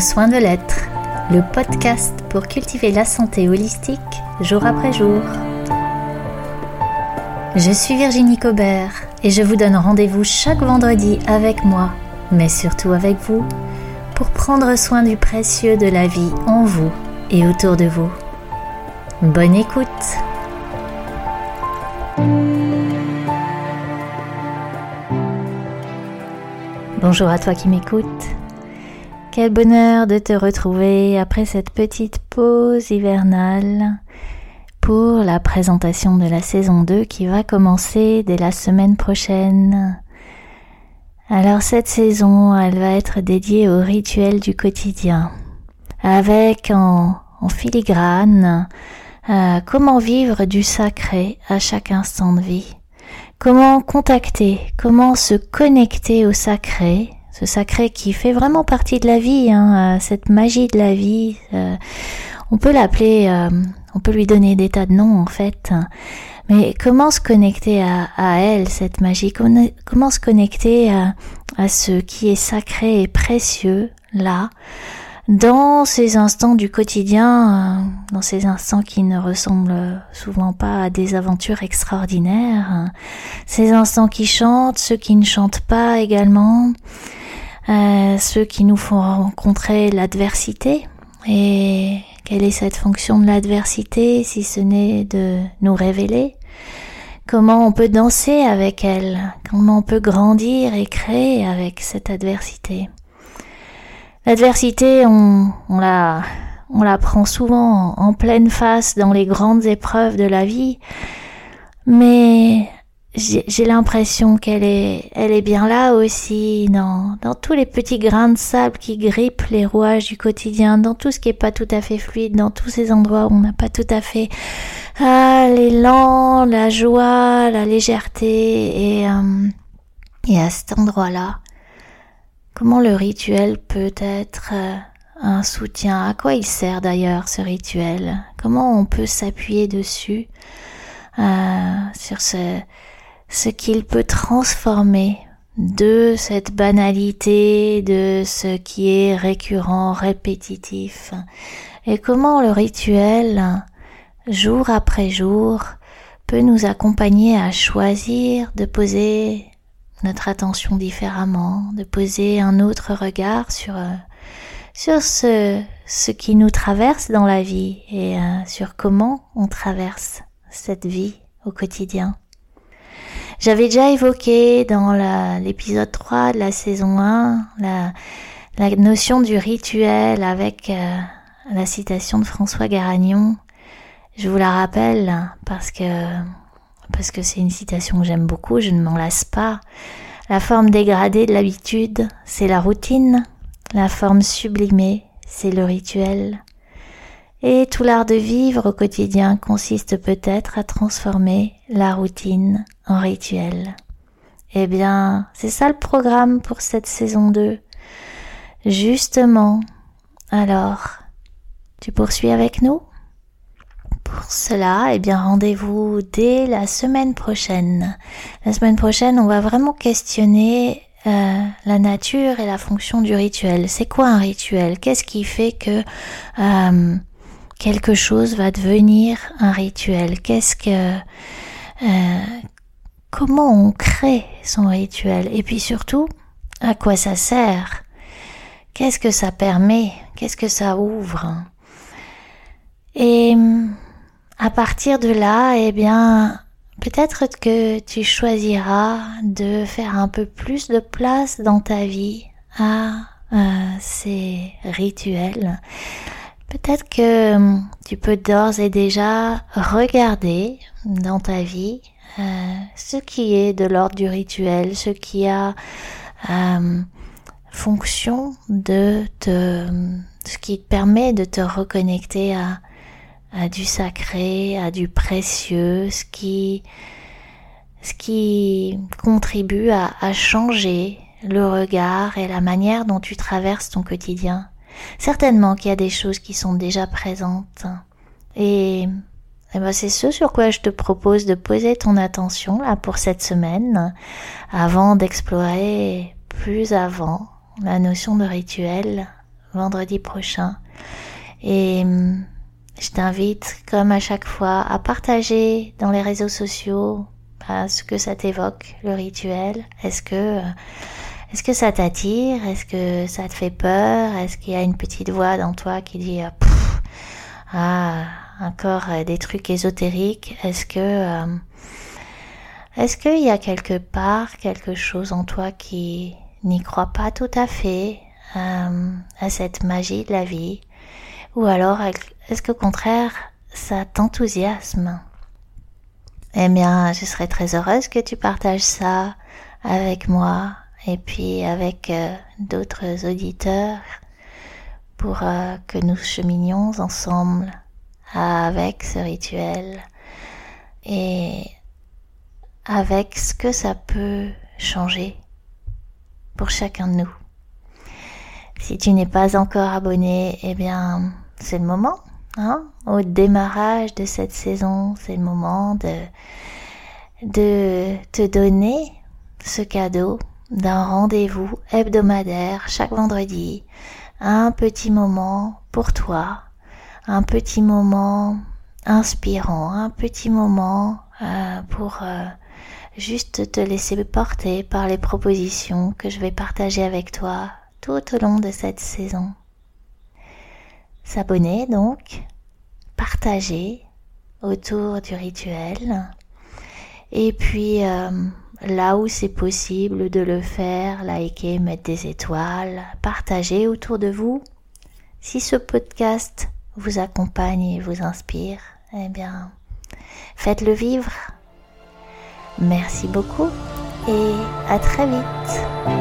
Prendre soin de l'être, le podcast pour cultiver la santé holistique jour après jour. Je suis Virginie Cobert et je vous donne rendez-vous chaque vendredi avec moi, mais surtout avec vous, pour prendre soin du précieux de la vie en vous et autour de vous. Bonne écoute Bonjour à toi qui m'écoutes. Quel bonheur de te retrouver après cette petite pause hivernale pour la présentation de la saison 2 qui va commencer dès la semaine prochaine. Alors cette saison, elle va être dédiée au rituel du quotidien, avec en, filigrane euh, comment vivre du sacré à chaque instant de vie, comment contacter, comment se connecter au sacré, ce sacré qui fait vraiment partie de la vie, hein, euh, cette magie de la vie. Euh, on peut l'appeler, on peut lui donner des tas de noms en fait. Mais comment se connecter à, elle, cette magie? Comment, se connecter à, à, ce qui est sacré et précieux là, dans ces instants du quotidien, dans ces instants qui ne ressemblent souvent pas à des aventures extraordinaires, ces instants qui chantent, ceux qui ne chantent pas également, euh, ceux qui nous font rencontrer l'adversité. Et quelle est cette fonction de l'adversité si ce n'est de nous révéler? Comment on peut danser avec elle, comment on peut grandir et créer avec cette adversité? L'adversité, on, on la, on la prend souvent en pleine face dans les grandes épreuves de la vie, mais j'ai l'impression qu'elle est, elle est bien là aussi, dans, dans tous les petits grains de sable qui grippent les rouages du quotidien, dans tout ce qui est pas tout à fait fluide, dans tous ces endroits où on n'a pas tout à fait ah, l'élan, la joie, la légèreté, et, euh, et à cet endroit-là, comment le rituel peut être euh, un soutien, à quoi il sert d'ailleurs ce rituel, comment on peut s'appuyer dessus, euh, sur ce ce qu'il peut transformer de cette banalité, de ce qui est récurrent, répétitif, et comment le rituel, jour après jour, peut nous accompagner à choisir de poser notre attention différemment, de poser un autre regard sur sur ce ce qui nous traverse dans la vie et euh, sur comment on traverse cette vie au quotidien. J'avais déjà évoqué dans l'épisode 3 de la saison 1 la, notion du rituel avec euh, la citation de François Garagnon. Je vous la rappelle parce que parce que c'est une citation que j'aime beaucoup, je ne m'en lasse pas. La forme dégradée de l'habitude, c'est la routine. La forme sublimée, c'est le rituel. Et tout l'art de vivre au quotidien consiste peut-être à transformer la routine rituel. Eh bien, c'est ça le programme pour cette saison 2. Justement. Alors, tu poursuis avec nous? Pour cela, eh bien, rendez-vous dès la semaine prochaine. La semaine prochaine, on va vraiment questionner euh, la nature et la fonction du rituel. C'est quoi un rituel? Qu'est-ce qui fait que euh, quelque chose va devenir un rituel? Qu'est-ce que euh, comment on crée son rituel et puis surtout à quoi ça sert Qu'est-ce que ça permet Qu'est-ce que ça ouvre Et à partir de là, eh bien, peut-être que tu choisiras de faire un peu plus de place dans ta vie à euh, ces rituels Peut-être que hum, tu peux d'ores et déjà regarder dans ta vie euh, ce qui est de l'ordre du rituel, ce qui a euh, fonction de te, ce qui te permet de te reconnecter à, du sacré, à du précieux, ce qui, ce qui contribue à changer le regard et la manière dont tu traverses ton quotidien. Certainement qu'il y a des choses qui sont déjà présentes. Et, eh ben c'est ce sur quoi je te propose de poser ton attention là pour cette semaine, avant d'explorer plus avant la notion de rituel vendredi prochain. Et je t'invite, comme à chaque fois, à partager dans les réseaux sociaux ce que ça t'évoque, le rituel. Est-ce que, est-ce que ça t'attire? Est-ce que ça te fait peur? Est-ce qu'il y a une petite voix dans toi qui dit ah encore des trucs ésotériques? Est-ce que hum, est-ce qu'il y a quelque part quelque chose en toi qui n'y croit pas tout à fait euh, à cette magie de la vie? Ou alors est-ce qu'au contraire ça t'enthousiasme? Eh bien, je serais très heureuse que tu partages ça avec moi et puis avec euh, d'autres auditeurs pour euh, que nous cheminions ensemble avec ce rituel et avec ce que ça peut changer pour chacun de nous. Si tu n'es pas encore abonné, eh bien, c'est le moment. Hein Au démarrage de cette saison, c'est le moment de, de te donner ce cadeau d'un rendez-vous hebdomadaire chaque vendredi. Un petit moment pour toi, un petit moment inspirant, un petit moment euh, pour euh, juste te laisser porter par les propositions que je vais partager avec toi tout au long de cette saison. S'abonner donc, partager autour du rituel et puis euh, là où c'est possible de le faire, liker, mettre des étoiles, partager autour de vous. Si ce podcast vous accompagne et vous inspire, eh bien, faites-le vivre Merci beaucoup et à très vite.